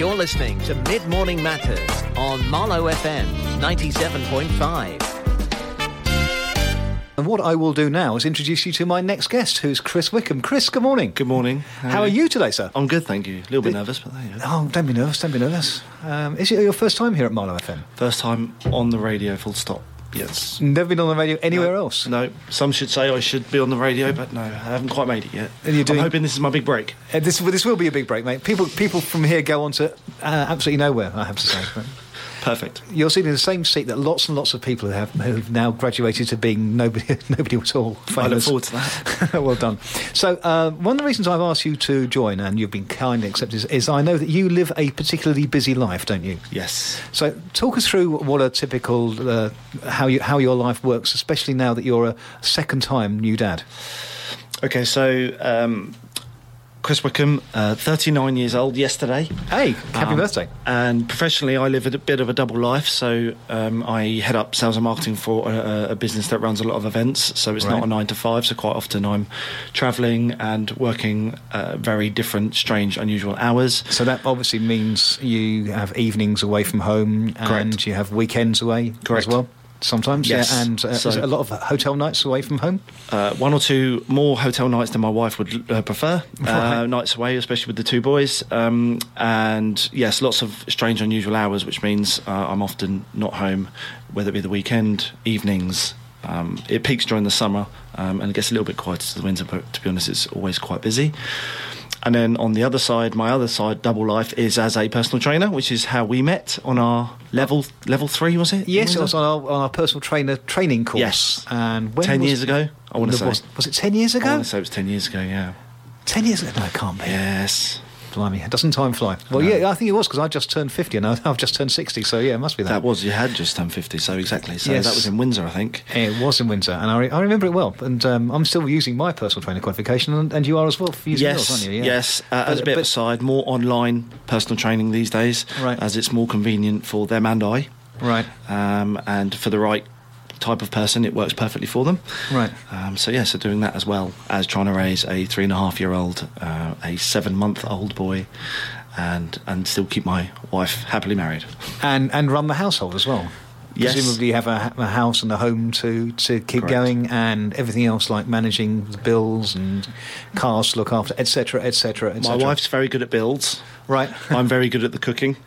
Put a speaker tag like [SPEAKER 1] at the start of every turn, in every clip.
[SPEAKER 1] You're listening to Mid Morning Matters on Marlow FM 97.5.
[SPEAKER 2] And what I will do now is introduce you to my next guest, who's Chris Wickham. Chris, good morning.
[SPEAKER 3] Good morning.
[SPEAKER 2] How are you today, sir?
[SPEAKER 3] I'm good, thank you. A little bit nervous, but there you go.
[SPEAKER 2] Oh, don't be nervous, don't be nervous. Um, is it your first time here at Marlow FM?
[SPEAKER 3] First time on the radio, full stop. Yes.
[SPEAKER 2] Never been on the radio anywhere
[SPEAKER 3] no,
[SPEAKER 2] else?
[SPEAKER 3] No. Some should say I should be on the radio, but no, I haven't quite made it yet.
[SPEAKER 2] And you're doing-
[SPEAKER 3] I'm hoping this is my big break.
[SPEAKER 2] Uh, this, this will be a big break, mate. People, people from here go on to uh, absolutely nowhere, I have to say.
[SPEAKER 3] Perfect.
[SPEAKER 2] You're sitting in the same seat that lots and lots of people have who've now graduated to being nobody, nobody at all. Famous.
[SPEAKER 3] I look forward to that.
[SPEAKER 2] well done. So, uh, one of the reasons I've asked you to join, and you've been kindly accepted, is, is I know that you live a particularly busy life, don't you?
[SPEAKER 3] Yes.
[SPEAKER 2] So, talk us through what a typical uh, how you how your life works, especially now that you're a second time new dad.
[SPEAKER 3] Okay, so um, Chris Wickham, uh, 39 years old yesterday.
[SPEAKER 2] Hey, happy
[SPEAKER 3] Um,
[SPEAKER 2] birthday!
[SPEAKER 3] And professionally, I live a bit of a double life. So um, I head up sales and marketing for a, a business that runs a lot of events. So it's
[SPEAKER 2] Right.
[SPEAKER 3] not a nine to five. So quite often I'm travelling and working uh, very different, strange, unusual hours.
[SPEAKER 2] So that obviously means you have evenings away from home, and
[SPEAKER 3] Correct.
[SPEAKER 2] you have weekends away
[SPEAKER 3] Correct.
[SPEAKER 2] as well. Sometimes,
[SPEAKER 3] Yes.
[SPEAKER 2] yeah, and uh,
[SPEAKER 3] So-
[SPEAKER 2] is it a lot of hotel nights away from home.
[SPEAKER 3] Uh, one or two more hotel nights than my wife would uh, prefer.
[SPEAKER 2] Right.
[SPEAKER 3] Uh, nights away, especially with the two boys. Um, and yes, lots of strange, unusual hours, which means uh, I'm often not home, whether it be the weekend, evenings. Um, it peaks during the summer um, and it gets a little bit quieter to the winter, but to be honest, it's always quite busy. And then on the other side, my other side, double life, is as a personal trainer, which is how we met on our level level three, was it?
[SPEAKER 2] Yes, it
[SPEAKER 3] Was
[SPEAKER 2] on our, on our personal trainer training course.
[SPEAKER 3] Yes.
[SPEAKER 2] and when
[SPEAKER 3] 10
[SPEAKER 2] was-
[SPEAKER 3] years ago, I wanna say.
[SPEAKER 2] was, was it ten years ago?
[SPEAKER 3] I want to say it was 10 years ago, yeah.
[SPEAKER 2] Ten years ago? No, it can't be.
[SPEAKER 3] Yes.
[SPEAKER 2] Blimey, doesn't time fly? Well,
[SPEAKER 3] No.
[SPEAKER 2] yeah, I think it was because I just turned fifty and I- I've just turned sixty. So yeah, it must be that.
[SPEAKER 3] That was you had just turned fifty, so exactly. So
[SPEAKER 2] Yes.
[SPEAKER 3] that was in Windsor, I think.
[SPEAKER 2] It was in Windsor, and I, re- I remember it well. And um, I'm still using my personal trainer qualification, and, and you are as well for using yours,
[SPEAKER 3] yes,
[SPEAKER 2] aren't you? Yeah.
[SPEAKER 3] yes. Uh, as a
[SPEAKER 2] But-
[SPEAKER 3] bit of
[SPEAKER 2] but-
[SPEAKER 3] a side, more online personal training these days,
[SPEAKER 2] Right.
[SPEAKER 3] as it's more convenient for them and I,
[SPEAKER 2] Right,
[SPEAKER 3] um, and for the right type of person, it works perfectly for them.
[SPEAKER 2] right.
[SPEAKER 3] Um, so yeah, so doing that as well as trying to raise a three and a half year old, uh, a seven month old boy, and and still keep my wife happily married.
[SPEAKER 2] And and run the household as well.
[SPEAKER 3] Yes.
[SPEAKER 2] Presumably, you have a, a house and a home to, to keep
[SPEAKER 3] Correct.
[SPEAKER 2] going, and everything else like managing the bills and cars to look after, etc., etc.,
[SPEAKER 3] My wife's very good at builds.
[SPEAKER 2] right.
[SPEAKER 3] I'm very good at the cooking.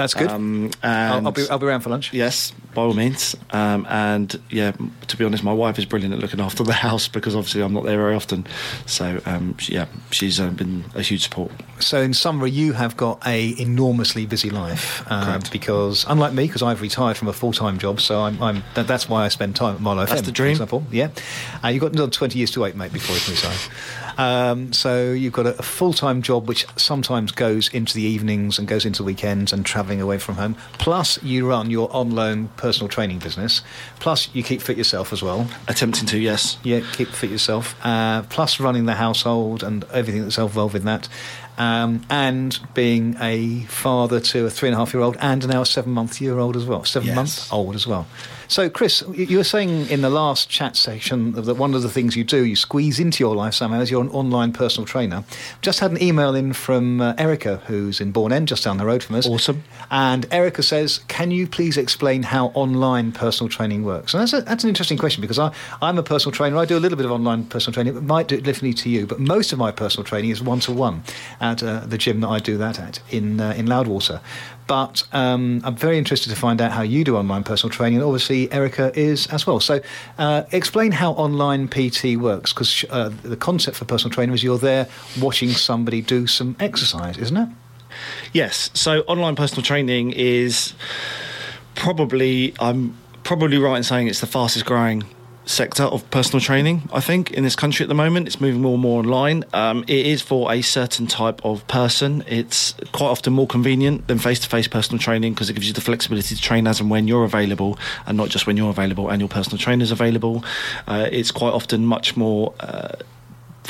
[SPEAKER 2] That's good.
[SPEAKER 3] Um,
[SPEAKER 2] I'll, I'll be I'll be around for lunch.
[SPEAKER 3] Yes, by all means. Um, and yeah, to be honest, my wife is brilliant at looking after the house because obviously I'm not there very often. So um, she, yeah, she's uh, been a huge support.
[SPEAKER 2] So, in summary, you have got a enormously busy life um, because, unlike me, because I've retired from a full time job, so I'm, I'm that, that's why I spend time at Marlow
[SPEAKER 3] That's
[SPEAKER 2] FM,
[SPEAKER 3] the dream.
[SPEAKER 2] For example. Yeah, uh, you've got another twenty years to wait, mate, before you can retire. Um, so you've got a, a full time job which sometimes goes into the evenings and goes into weekends and travelling away from home. Plus, you run your on loan personal training business. Plus, you keep fit yourself as well.
[SPEAKER 3] Attempting to, yes.
[SPEAKER 2] Yeah, keep fit yourself. Uh, plus running the household and everything that's involved in that. Um, and being a father to a three and a half year old and now a seven month year old as well. Seven
[SPEAKER 3] Yes.
[SPEAKER 2] month old as well. So, Chris, you were saying in the last chat section that one of the things you do, you squeeze into your life somehow, is you're an online personal trainer. Just had an email in from uh, Erica, who's in Bourne End, just down the road from us.
[SPEAKER 3] Awesome.
[SPEAKER 2] And Erica says, "Can you please explain how online personal training works?" And that's, a, that's an interesting question because I, I'm a personal trainer. I do a little bit of online personal training. It might do it differently to you, but most of my personal training is one to one at uh, the gym that I do that at in uh, in Loudwater. But um, I'm very interested to find out how you do online personal training. And obviously, Erica is as well. So, uh, explain how online PT works because uh, the concept for personal training is you're there watching somebody do some exercise, isn't it?
[SPEAKER 3] Yes. So online personal training is probably, I'm probably right in saying it's the fastest growing sector of personal training, I think, in this country at the moment. It's moving more and more online. Um, it is for a certain type of person. It's quite often more convenient than face to face personal training because it gives you the flexibility to train as and when you're available and not just when you're available and your personal trainer's available. Uh, it's quite often much more. Uh,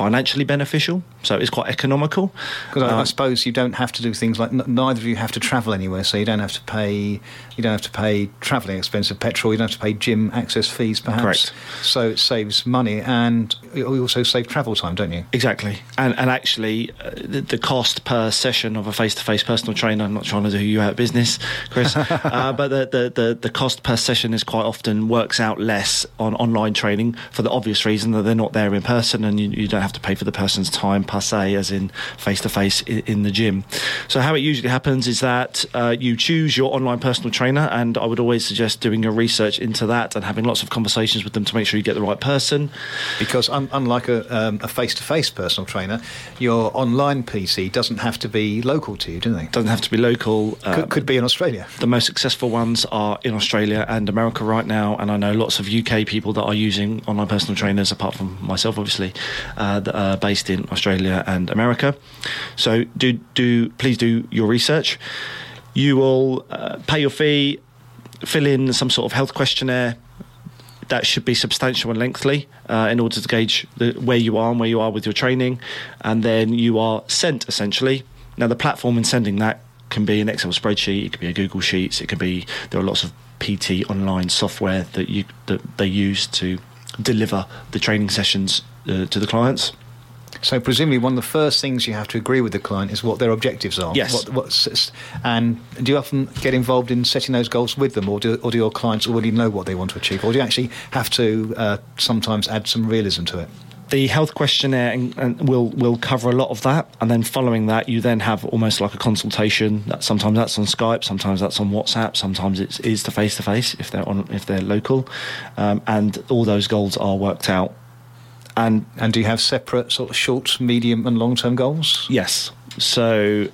[SPEAKER 3] financially beneficial, so it's quite economical.
[SPEAKER 2] Because I, I
[SPEAKER 3] Um,
[SPEAKER 2] suppose you don't have to do things like n- neither of you have to travel anywhere, so you don't have to pay you don't have to pay travelling expensive petrol. You don't have to pay gym access fees, perhaps.
[SPEAKER 3] Correct.
[SPEAKER 2] So it saves money, and you also save travel time, don't you?
[SPEAKER 3] Exactly, and and actually, uh, the, the cost per session of a face-to-face personal trainer. I'm not trying to do you out of business, Chris, uh, but the, the the the cost per session is quite often works out less on online training for the obvious reason that they're not there in person, and you, you don't have to pay for the person's time per se, as in face-to-face in, in the gym. So how it usually happens is that uh, you choose your online personal trainer, and I would always suggest doing your research into that and having lots of conversations with them to make sure you get the right person.
[SPEAKER 2] Because un- unlike a, um, a face-to-face personal trainer, your online PT doesn't have to be local to you, do they?
[SPEAKER 3] Doesn't have to be local. uh,
[SPEAKER 2] Could, could be in Australia.
[SPEAKER 3] The most successful ones are in Australia and America right now, and I know lots of UK people that are using online personal trainers, apart from myself, obviously, uh, that are based in Australia and America. So do do please do your research. You will uh, pay your fee, fill in some sort of health questionnaire. That should be substantial and lengthy uh, in order to gauge the, where you are and where you are with your training, and then you are sent essentially. Now the platform in sending that can be an Excel spreadsheet, it could be a Google Sheets, it could be there are lots of PT online software that you that they use to deliver the training sessions uh, to the clients.
[SPEAKER 2] So presumably, one of the first things you have to agree with the client is what their objectives are.
[SPEAKER 3] Yes.
[SPEAKER 2] What, and do you often get involved in setting those goals with them, or do, or do your clients already know what they want to achieve, or do you actually have to uh, sometimes add some realism to it?
[SPEAKER 3] The health questionnaire and, and will will cover a lot of that, and then following that, you then have almost like a consultation. That sometimes that's on Skype, sometimes that's on WhatsApp, sometimes it's is to face to face if they're on if they're local, um, and all those goals are worked out. And
[SPEAKER 2] And do you have separate sort of short, medium, and long-term goals?
[SPEAKER 3] Yes. So,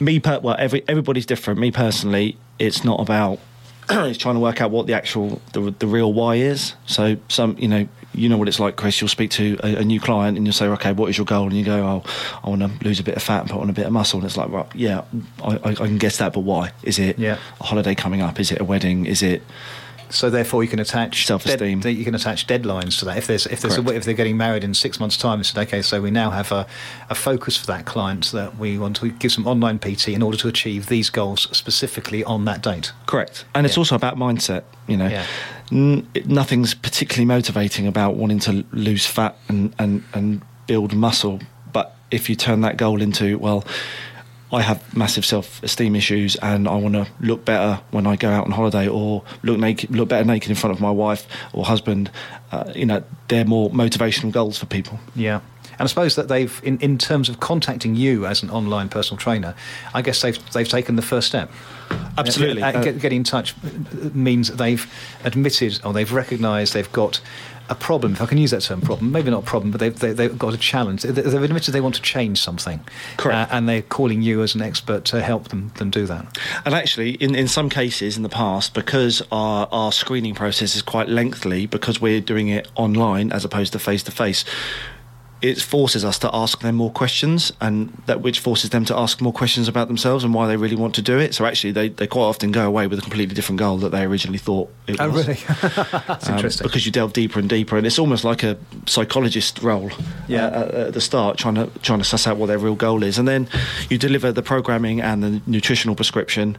[SPEAKER 3] me, per- well, every everybody's different. Me personally, it's not about. it's trying to work out what the actual the, the real why is. So some you know you know what it's like, Chris. You'll speak to a, a new client and you'll say, okay, what is your goal? And you go, oh, I want to lose a bit of fat and put on a bit of muscle. And it's like, well, yeah, I, I, I can guess that, but why? Is it
[SPEAKER 2] Yeah.
[SPEAKER 3] a holiday coming up? Is it a wedding? Is it
[SPEAKER 2] So therefore, you can attach
[SPEAKER 3] Self-esteem.
[SPEAKER 2] dead- you can attach deadlines to that. If there's if there's a, if they're getting married in six months' time, it's okay. So we now have a, a focus for that client that we want to give some online PT in order to achieve these goals specifically on that date.
[SPEAKER 3] Correct. And it's also about mindset, you know.
[SPEAKER 2] Yeah.
[SPEAKER 3] N- nothing's particularly motivating about wanting to lose fat and, and, and build muscle. But if you turn that goal into, well, I have massive self-esteem issues and I want to look better when I go out on holiday or look naked, look better naked in front of my wife or husband, uh, you know, they're more motivational goals for people.
[SPEAKER 2] Yeah. And I suppose that they've, in, in terms of contacting you as an online personal trainer, I guess they've they've taken the first step.
[SPEAKER 3] Absolutely.
[SPEAKER 2] Uh, get, getting in touch means they've admitted or they've recognised they've got a problem. If I can use that term, problem. Maybe not problem, but they've, they, they've got a challenge. They- They've admitted they want to change something.
[SPEAKER 3] Correct.
[SPEAKER 2] Uh, and they're calling you as an expert to help them, them do that.
[SPEAKER 3] And actually, in, in some cases in the past, because our, our screening process is quite lengthy, because we're doing it online as opposed to face to face, it forces us to ask them more questions, and that which forces them to ask more questions about themselves and why they really want to do it. So actually, they, they quite often go away with a completely different goal that they originally thought it
[SPEAKER 2] Oh,
[SPEAKER 3] was.
[SPEAKER 2] really? That's
[SPEAKER 3] Um,
[SPEAKER 2] interesting.
[SPEAKER 3] because you delve deeper and deeper, and it's almost like a psychologist role.
[SPEAKER 2] Yeah.
[SPEAKER 3] uh, at- at the start, trying to trying to suss out what their real goal is, and then you deliver the programming and the nutritional prescription.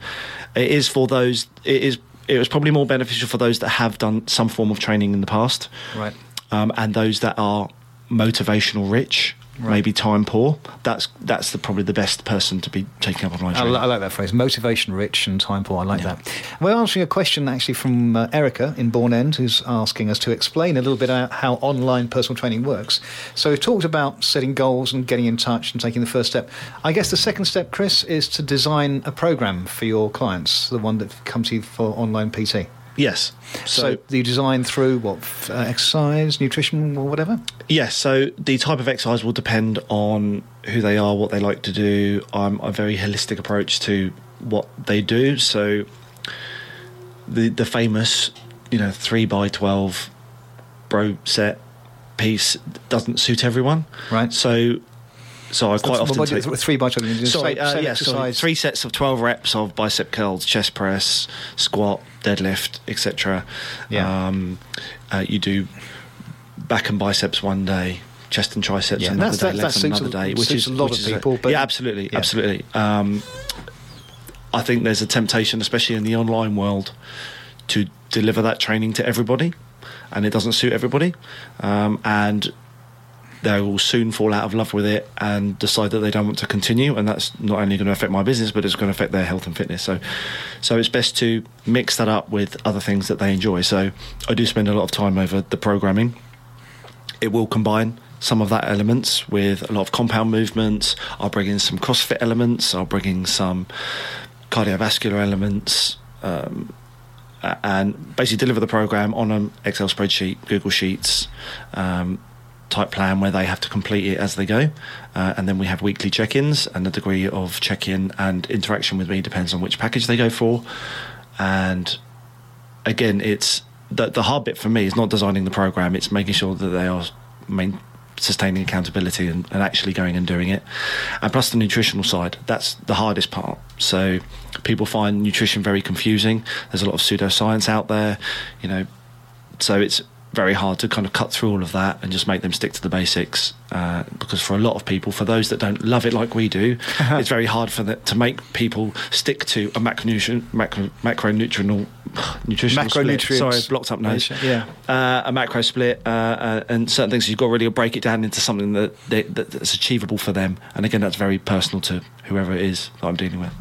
[SPEAKER 3] It is for those. It is. It was probably more beneficial for those that have done some form of training in the past,
[SPEAKER 2] Right.
[SPEAKER 3] um, and those that are motivational rich.
[SPEAKER 2] Right.
[SPEAKER 3] Maybe time poor. That's that's the, probably the best person to be taking up online
[SPEAKER 2] I, I like that phrase, motivation rich and time poor. I like that. We're answering a question actually from uh, Erica in Bourne End, who's asking us to explain a little bit about how online personal training works. So we've talked about setting goals and getting in touch and taking the first step. I guess the second step, Chris, is to design a program for your clients, the one that comes to you for online PT.
[SPEAKER 3] Yes.
[SPEAKER 2] So, you design through what uh, exercise, nutrition, or whatever.
[SPEAKER 3] Yes, so the type of exercise will depend on who they are, what they like to do. I'm a very holistic approach to what they do. So the the famous, you know, three by twelve bro set piece doesn't suit everyone.
[SPEAKER 2] Right.
[SPEAKER 3] So so I quite often
[SPEAKER 2] what-
[SPEAKER 3] take,
[SPEAKER 2] three by twelve.
[SPEAKER 3] Sorry, uh, yeah, sorry. Three sets of 12 reps of bicep curls, chest press, squat, deadlift, etc.
[SPEAKER 2] Yeah.
[SPEAKER 3] Um, uh, you do back and biceps one day, chest and triceps
[SPEAKER 2] Yeah,
[SPEAKER 3] another day, legs another
[SPEAKER 2] a-
[SPEAKER 3] day, which is
[SPEAKER 2] a lot of people, but-
[SPEAKER 3] yeah, absolutely,
[SPEAKER 2] Yeah.
[SPEAKER 3] absolutely. Um, I think there's a temptation, especially in the online world, to deliver that training to everybody, and it doesn't suit everybody, um, and they will soon fall out of love with it and decide that they don't want to continue, and that's not only going to affect my business, but it's going to affect their health and fitness. So, so it's best to mix that up with other things that they enjoy. So, I do spend a lot of time over the programming. It will combine some of that elements with a lot of compound movements. I'll bring in some CrossFit elements. I'll bring in some cardiovascular elements. Um, and basically deliver the program on an Excel spreadsheet, Google Sheets um, type plan where they have to complete it as they go. Uh, and then we have weekly check ins, and the degree of check in and interaction with me depends on which package they go for. And again, it's the, the hard bit for me is not designing the program, it's making sure that they are main, sustaining accountability and, and actually going and doing it. And plus the nutritional side, that's the hardest part. So people find nutrition very confusing. There's a lot of pseudoscience out there, you know, so it's very hard to kind of cut through all of that and just make them stick to the basics uh, because for a lot of people for those that don't love it like we do it's very hard for the, to make people stick to a macronutrient macro, macronutritional nutritional split. Sorry blocked up nose.
[SPEAKER 2] Yeah.
[SPEAKER 3] uh, a macro split uh, uh, and certain things you've got to really break it down into something that, they, that that's achievable for them. And again that's very personal to whoever it is that I'm dealing with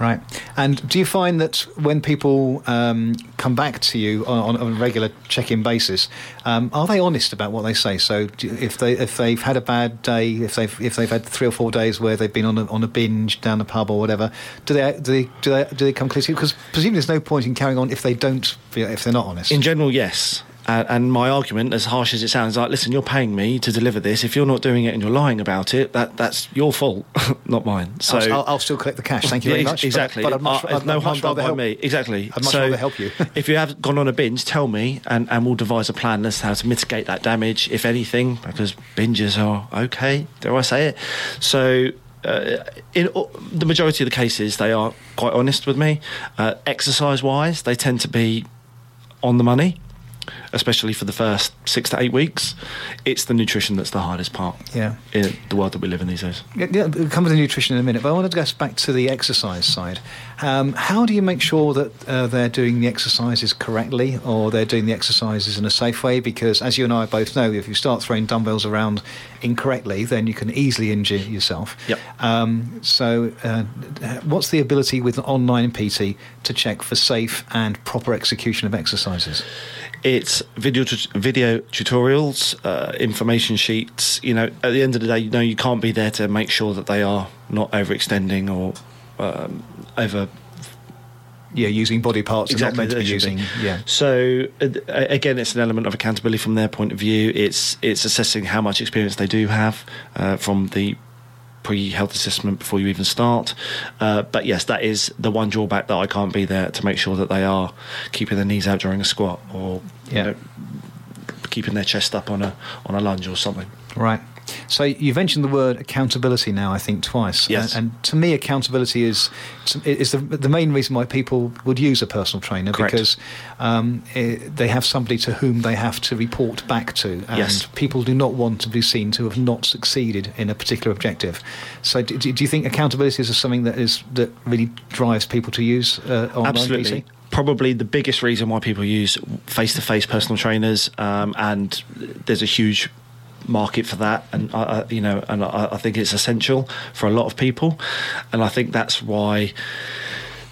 [SPEAKER 2] Right. And do you find that when people um, come back to you on, on a regular check-in basis, um, are they honest about what they say? So do, if they if they've had a bad day, if they've if they've had three or four days where they've been on a, on a binge down the pub or whatever, do they do they do they, do they come clear to you? Because presumably there's no point in carrying on if they don't if they're not honest.
[SPEAKER 3] In general, yes. Uh, and my argument, as harsh as it sounds, like, listen, you're paying me to deliver this. If you're not doing it and you're lying about it, that that's your fault, not mine. So
[SPEAKER 2] I'll, I'll, I'll still collect the cash. Thank you very much.
[SPEAKER 3] Exactly.
[SPEAKER 2] But, I'd much,
[SPEAKER 3] Uh, no harm done by
[SPEAKER 2] help.
[SPEAKER 3] me. Exactly.
[SPEAKER 2] I'd much
[SPEAKER 3] so
[SPEAKER 2] rather help you.
[SPEAKER 3] if you have gone on a binge, tell me, and, and we'll devise a plan as to how to mitigate that damage, if anything, because binges are okay. Dare I say it? So. Uh, in all- the majority of the cases, they are quite honest with me. Uh, exercise-wise, they tend to be on the money, especially for the first six to eight weeks. It's the nutrition that's the hardest part
[SPEAKER 2] Yeah.
[SPEAKER 3] in the world that we live in these days.
[SPEAKER 2] Yeah, yeah, we'll come to the nutrition in a minute, but I wanted to go back to the exercise side. Um, how do you make sure that uh, they're doing the exercises correctly or they're doing the exercises in a safe way? Because, as you and I both know, if you start throwing dumbbells around incorrectly, then you can easily injure yourself.
[SPEAKER 3] Yep.
[SPEAKER 2] Um, so, uh, what's the ability with an online PT to check for safe and proper execution of exercises?
[SPEAKER 3] It's video tut- video tutorials, uh, information sheets. You know, at the end of the day, you know, you can't be there to make sure that they are not overextending or um, over.
[SPEAKER 2] Yeah, using body parts are not meant to be using. Yeah.
[SPEAKER 3] So uh, again, it's an element of accountability from their point of view. It's it's assessing how much experience they do have uh, from the pre-health assessment before you even start. Uh, but yes, that is the one drawback that I can't be there to make sure that they are keeping their knees out during a squat or you know, keeping their chest up on a on a lunge or something.
[SPEAKER 2] Right. So you mentioned the word accountability now, I think twice.
[SPEAKER 3] Yes.
[SPEAKER 2] And, and to me, accountability is is the, the main reason why people would use a personal trainer
[SPEAKER 3] Correct.
[SPEAKER 2] because um, eh, they have somebody to whom they have to report back to, and
[SPEAKER 3] Yes.
[SPEAKER 2] people do not want to be seen to have not succeeded in a particular objective. So, do, do you think accountability is something that is that really drives people to use uh, online
[SPEAKER 3] Absolutely.
[SPEAKER 2] PT?
[SPEAKER 3] Probably the biggest reason why people use face-to-face personal trainers, um, and there's a huge market for that, and I, you know, and I, I think it's essential for a lot of people, and I think that's why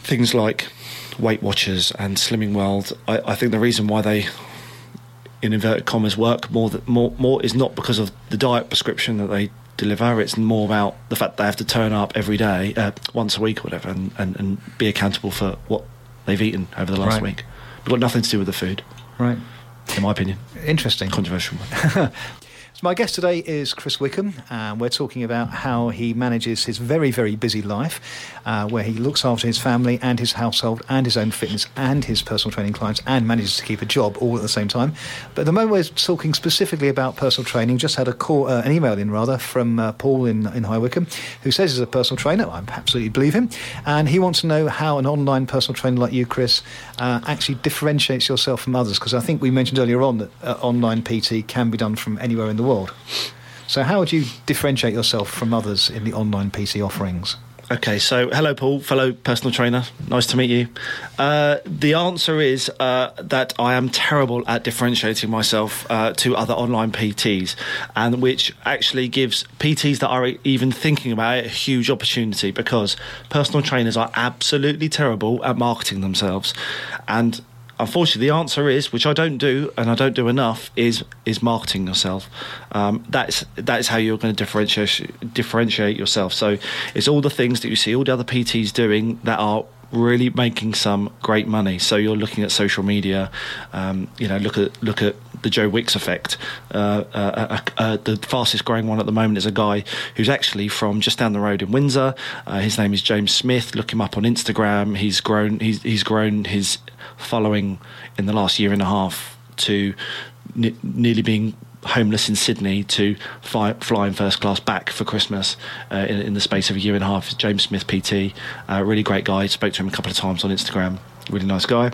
[SPEAKER 3] things like Weight Watchers and Slimming World, I, I think the reason why they in inverted commas work more that more more is not because of the diet prescription that they deliver it's more about the fact they have to turn up every day uh, once a week or whatever and, and, and be accountable for what they've eaten over the last
[SPEAKER 2] Right.
[SPEAKER 3] week it's got nothing to do with the food
[SPEAKER 2] Right.
[SPEAKER 3] in my opinion
[SPEAKER 2] Interesting.
[SPEAKER 3] controversial one.
[SPEAKER 2] So my guest today is Chris Wickham, and we're talking about how he manages his very, very busy life, uh, where he looks after his family and his household and his own fitness and his personal training clients and manages to keep a job all at the same time. But at the moment we're talking specifically about personal training. Just had a call, uh, an email in rather from uh, Paul in, in High Wycombe, who says he's a personal trainer. I absolutely believe him, and he wants to know how an online personal trainer like you, Chris, uh, actually differentiates yourself from others. Because I think we mentioned earlier on that uh, online PT can be done from anywhere in the world. So, how would you differentiate yourself from others in the online PT offerings?
[SPEAKER 3] Okay, so hello, Paul, fellow personal trainer. Nice to meet you. Uh, the answer is uh, that I am terrible at differentiating myself uh, to other online PTs, and which actually gives PTs that are even thinking about it a huge opportunity because personal trainers are absolutely terrible at marketing themselves. And unfortunately, the answer is, which I don't do, and I don't do enough, is is marketing yourself. Um, that's that is how you're going to differentiate differentiate yourself. So it's all the things that you see all the other PTs doing that are really making some great money. So you're looking at social media. Um, you know, look at look at the Joe Wicks effect. Uh, uh, uh, uh, the fastest growing one at the moment is a guy who's actually from just down the road in Windsor. Uh, his name is James Smith. Look him up on Instagram. He's grown. He's he's grown his following in the last year and a half to nearly being homeless in Sydney to fly, fly in first class back for Christmas uh, in, in, the space of a year and a half. James Smith PT, uh, really great guy. Spoke to him a couple of times on Instagram. Really nice guy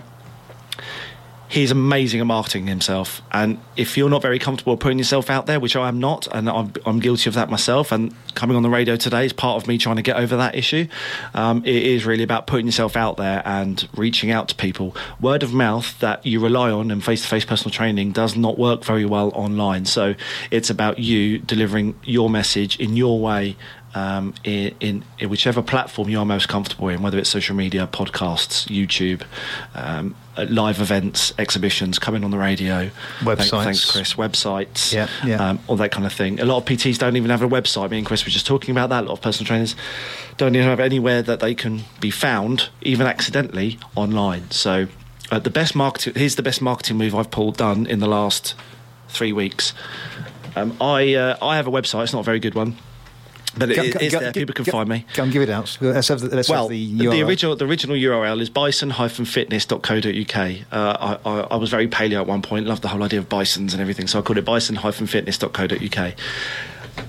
[SPEAKER 3] he's amazing at marketing himself. And if you're not very comfortable putting yourself out there, which I am not, and I'm, I'm guilty of that myself, and coming on the radio today is part of me trying to get over that issue. Um, it is really about putting yourself out there and reaching out to people. Word of mouth that you rely on and face to face personal training does not work very well online. So it's about you delivering your message in your way um, in, in, in, whichever platform you are most comfortable in, whether it's social media, podcasts, YouTube, um, uh, live events, exhibitions, coming on the radio,
[SPEAKER 2] websites. Thanks,
[SPEAKER 3] thanks Chris. Websites,
[SPEAKER 2] yeah, yeah. Um,
[SPEAKER 3] all that kind of thing. A lot of PTs don't even have a website. Me and Chris were just talking about that. A lot of personal trainers don't even have anywhere that they can be found, even accidentally, online. So, uh, the best marketing here's the best marketing move I've pulled done in the last three weeks. Um, I uh, I have a website. It's not a very good one but it, go, go, there. People can find me.
[SPEAKER 2] Go and give it out. Let's have the, let's
[SPEAKER 3] well,
[SPEAKER 2] have the,
[SPEAKER 3] the original the original URL is bison-fitness.co.uk. Uh, I, I, I, was very paleo at one point. Loved the whole idea of bisons and everything, so I called it bison-fitness.co.uk.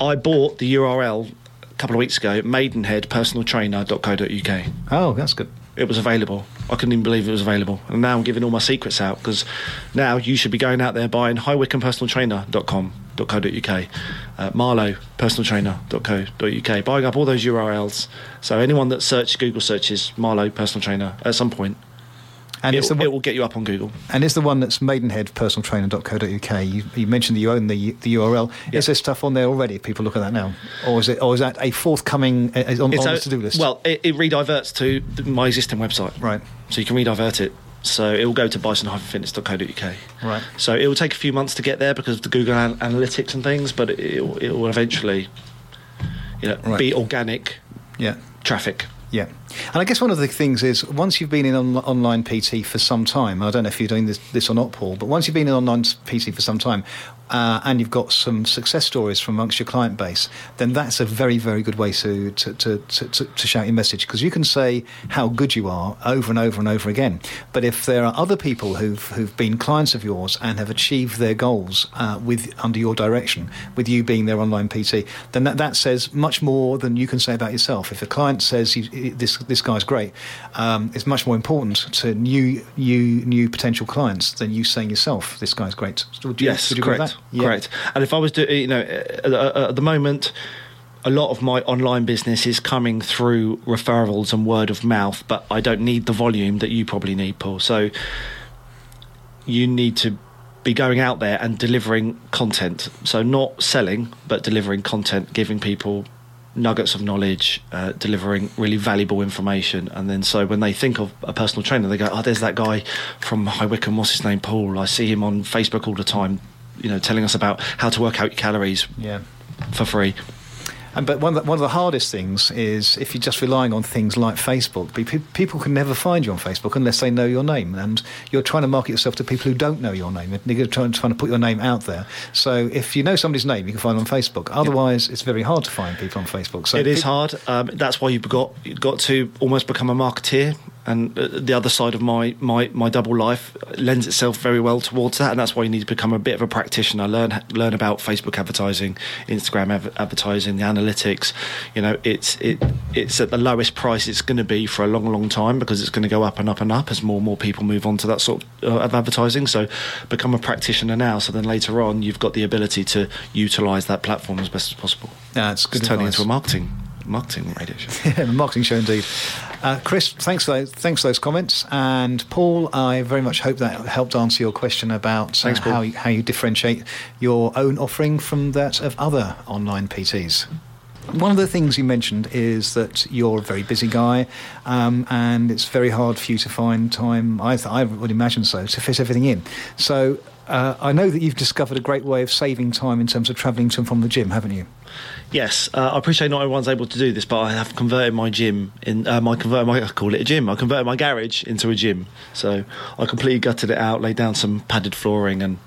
[SPEAKER 3] I bought the URL a couple of weeks ago. Maidenheadpersonaltrainer.co.uk.
[SPEAKER 2] Oh, that's good.
[SPEAKER 3] It was available. I couldn't even believe it was available. And now I'm giving all my secrets out because now you should be going out there buying highwycombepersonaltrainer.com .co.uk, uh, Marlow personaltrainer.co.uk, buying up all those URLs. So anyone that search Google searches Marlow personal trainer at some point, and it, it will get you up on Google.
[SPEAKER 2] And it's the one that's maidenheadpersonaltrainer.co.uk. You, you mentioned that you own the the URL. Yep. Is there stuff on there already? If people look at that now, or is it, or is that a forthcoming uh, on, on a, the to do list?
[SPEAKER 3] Well, it, it rediverts to my existing website,
[SPEAKER 2] right?
[SPEAKER 3] So you can redivert it so it will go to bison-fitness.co.uk.
[SPEAKER 2] Right.
[SPEAKER 3] So it will take a few months to get there because of the Google an- Analytics and things, but it, it will eventually, you know, right. be organic.
[SPEAKER 2] Yeah.
[SPEAKER 3] Traffic.
[SPEAKER 2] Yeah. And I guess one of the things is once you've been in on, online PT for some time, I don't know if you're doing this, this or not, Paul, but once you've been in online PT for some time, uh, and you've got some success stories from amongst your client base, then that's a very, very good way to, to, to, to, to shout your message because you can say how good you are over and over and over again. But if there are other people who've, who've been clients of yours and have achieved their goals uh, with under your direction, with you being their online PT, then that, that says much more than you can say about yourself. If a client says you, this, this guy's great, um, it's much more important to new, new, new potential clients than you saying yourself, this guy's great.
[SPEAKER 3] You, yes, correct. Yeah. Correct. And if I was to, you know, at the moment, a lot of my online business is coming through referrals and word of mouth, but I don't need the volume that you probably need, Paul. So you need to be going out there and delivering content. So not selling, but delivering content, giving people nuggets of knowledge, uh, delivering really valuable information. And then so when they think of a personal trainer, they go, "Oh, there's that guy from High Wycombe. What's his name? Paul. I see him on Facebook all the time you know, telling us about how to work out your calories
[SPEAKER 2] yeah.
[SPEAKER 3] for free.
[SPEAKER 2] And, but one of, the, one of the hardest things is if you're just relying on things like Facebook, people can never find you on Facebook unless they know your name. And you're trying to market yourself to people who don't know your name. You're trying, trying to put your name out there. So if you know somebody's name, you can find them on Facebook. Otherwise, it's very hard to find people on Facebook. So
[SPEAKER 3] it is hard. Um, that's why you've got, you've got to almost become a marketeer and uh, the other side of my, my, my double life lends itself very well towards that, and that's why you need to become a bit of a practitioner. Learn learn about Facebook advertising, Instagram advertising, the analytics. You know, it's it it's at the lowest price it's going to be for a long, long time because it's going to go up and up and up as more and more people move on to that sort uh, of advertising. So, become a practitioner now, so then later on you've got the ability to utilise that platform as best as possible.
[SPEAKER 2] Yeah, it's good
[SPEAKER 3] It's turning into a marketing marketing radio show.
[SPEAKER 2] Yeah, a marketing show indeed. Uh, Chris, thanks for those, thanks for those comments. And Paul, I very much hope that helped answer your question about uh,
[SPEAKER 3] Thanks,
[SPEAKER 2] how, you, how you differentiate your own offering from that of other online PTs. One of the things you mentioned is that you're a very busy guy, um, and it's very hard for you to find time. I, th- I would imagine so to fit everything in. So uh, I know that you've discovered a great way of saving time in terms of travelling to and from the gym, haven't you?
[SPEAKER 3] Yes, uh, I appreciate not everyone's able to do this, but I have converted my gym in uh, my converted my I call it a gym. I converted my garage into a gym, so I completely gutted it out, laid down some padded flooring, and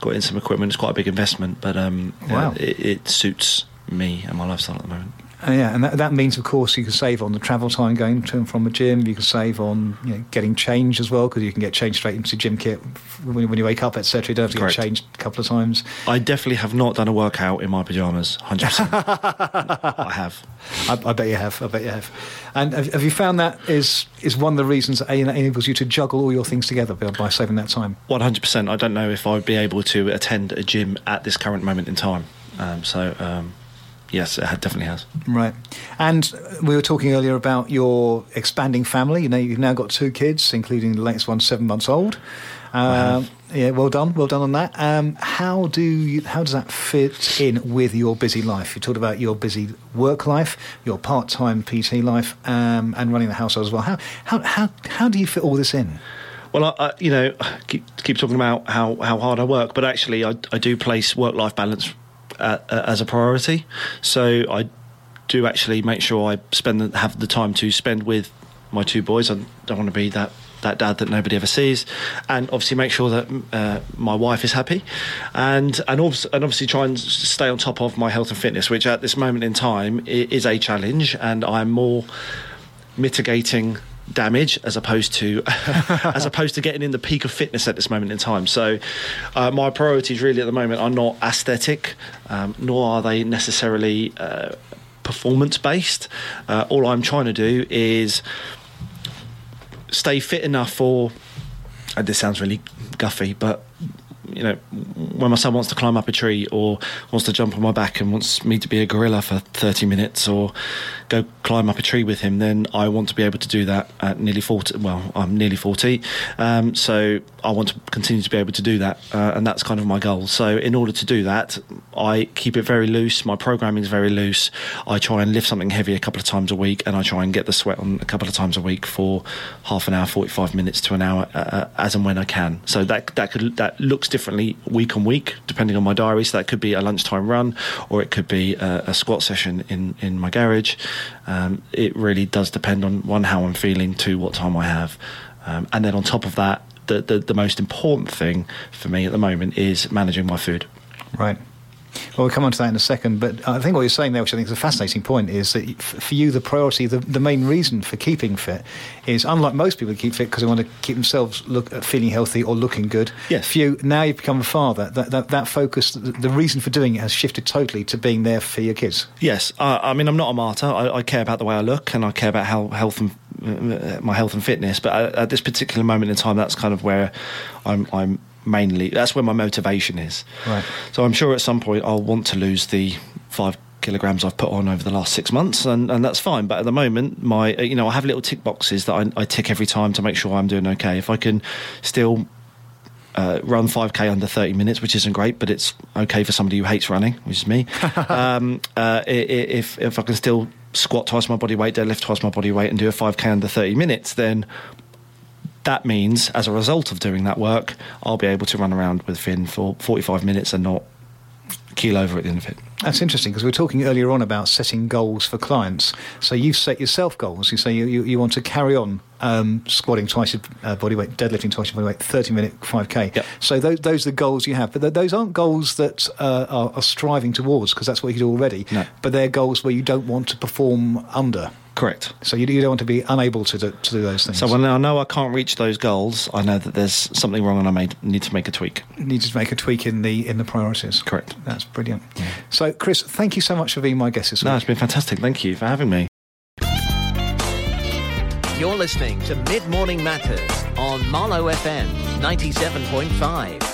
[SPEAKER 3] got in some equipment. It's quite a big investment, but um,
[SPEAKER 2] Wow.
[SPEAKER 3] it, it suits me and my lifestyle at the moment.
[SPEAKER 2] Uh, yeah, and that, that means, of course, you can save on the travel time going to and from a gym. You can save on you know, getting changed as well because you can get changed straight into gym kit when, when you wake up, etc. You don't have to
[SPEAKER 3] Correct.
[SPEAKER 2] get changed a couple of times.
[SPEAKER 3] I definitely have not done a workout in my pajamas. Hundred percent, I have.
[SPEAKER 2] I, I bet you have. I bet you have. And have, have you found that is is one of the reasons that enables you to juggle all your things together by, by saving that time?
[SPEAKER 3] One hundred percent. I don't know if I would be able to attend a gym at this current moment in time. Um, so um, yes, it definitely has.
[SPEAKER 2] Right. And we were talking earlier about your expanding family. You know, you've now got two kids, including the latest one, seven months old. Um, yeah, well done, well done on that. Um, how do you, how does that fit in with your busy life? You talked about your busy work life, your part-time PT life, um, and running the household as well. How how how how do you fit all this in?
[SPEAKER 3] Well, I, I, you know, keep, keep talking about how, how hard I work, but actually, I, I do place work life balance uh, as a priority. So I do actually make sure I spend the, have the time to spend with my two boys. I don't want to be that that dad that nobody ever sees, and obviously make sure that uh, my wife is happy, and and obviously, and obviously try and stay on top of my health and fitness, which at this moment in time is a challenge, and I'm more mitigating damage as opposed to as opposed to getting in the peak of fitness at this moment in time. So uh, my priorities really at the moment are not aesthetic um, nor are they necessarily uh, performance based uh, all i'm trying to do is stay fit enough for and this sounds really guffy but you know when my son wants to climb up a tree or wants to jump on my back and wants me to be a gorilla for 30 minutes or go climb up a tree with him then i want to be able to do that at nearly 40 well i'm nearly 40 um, so i want to continue to be able to do that uh, and that's kind of my goal. So in order to do that i keep it very loose. My programming is very loose. I try and lift something heavy a couple of times a week and i try and get the sweat on a couple of times a week for half an hour 45 minutes to an hour uh, as and when i can. So that that could that looks differently week on week depending on my diary. So that could be a lunchtime run or it could be a, a squat session in in my garage um, it really does depend on one how i'm feeling two what time i have um, and then on top of that the, the the most important thing for me at the moment is managing my food
[SPEAKER 2] Right. Well, we'll come on to that in a second. But I think what you're saying there, which I think is a fascinating point, is that for you, the priority, the, the main reason for keeping fit is unlike most people who keep fit because they want to keep themselves look uh, feeling healthy or looking good.
[SPEAKER 3] Yes.
[SPEAKER 2] For you, now you've become a father. That, that, that focus, the, the reason for doing it has shifted totally to being there for your kids.
[SPEAKER 3] Yes, I, I mean I'm not a martyr. I, I care about the way I look, and I care about how health and uh, my health and fitness. But at, at this particular moment in time, that's kind of where I'm. I'm mainly. That's where my motivation is.
[SPEAKER 2] Right.
[SPEAKER 3] So I'm sure at some point I'll want to lose the five kilograms I've put on over the last six months, and, and that's fine. But at the moment, my uh, you know I have little tick boxes that I, I tick every time to make sure I'm doing okay. If I can still uh, run 5k under 30 minutes, which isn't great, but it's okay for somebody who hates running, which is me. um, uh, if if I can still squat twice my body weight, deadlift twice my body weight, and do a 5k under 30 minutes, then that means as a result of doing that work, I'll be able to run around with Finn for 45 minutes and not keel over at the end of it.
[SPEAKER 2] That's interesting because we were talking earlier on about setting goals for clients. So you've set yourself goals. You say you, you, you want to carry on um, squatting twice your uh, body weight, deadlifting twice your body weight, 30 minute 5K.
[SPEAKER 3] Yep.
[SPEAKER 2] So those, those are the goals you have. But th- those aren't goals that uh, are, are striving towards because that's what you do already.
[SPEAKER 3] No.
[SPEAKER 2] But they're goals where you don't want to perform under.
[SPEAKER 3] Correct.
[SPEAKER 2] So you, you don't want to be unable to do, to do those things.
[SPEAKER 3] So when I know I can't reach those goals, I know that there's something wrong and I may need to make a tweak.
[SPEAKER 2] you need to make a tweak in the in the priorities.
[SPEAKER 3] Correct.
[SPEAKER 2] That's brilliant. So, Chris, thank you so much for being my guest this
[SPEAKER 3] No, it's been fantastic. Thank you for having me.
[SPEAKER 1] You're listening to Mid Morning Matters on Marlow FM 97.5.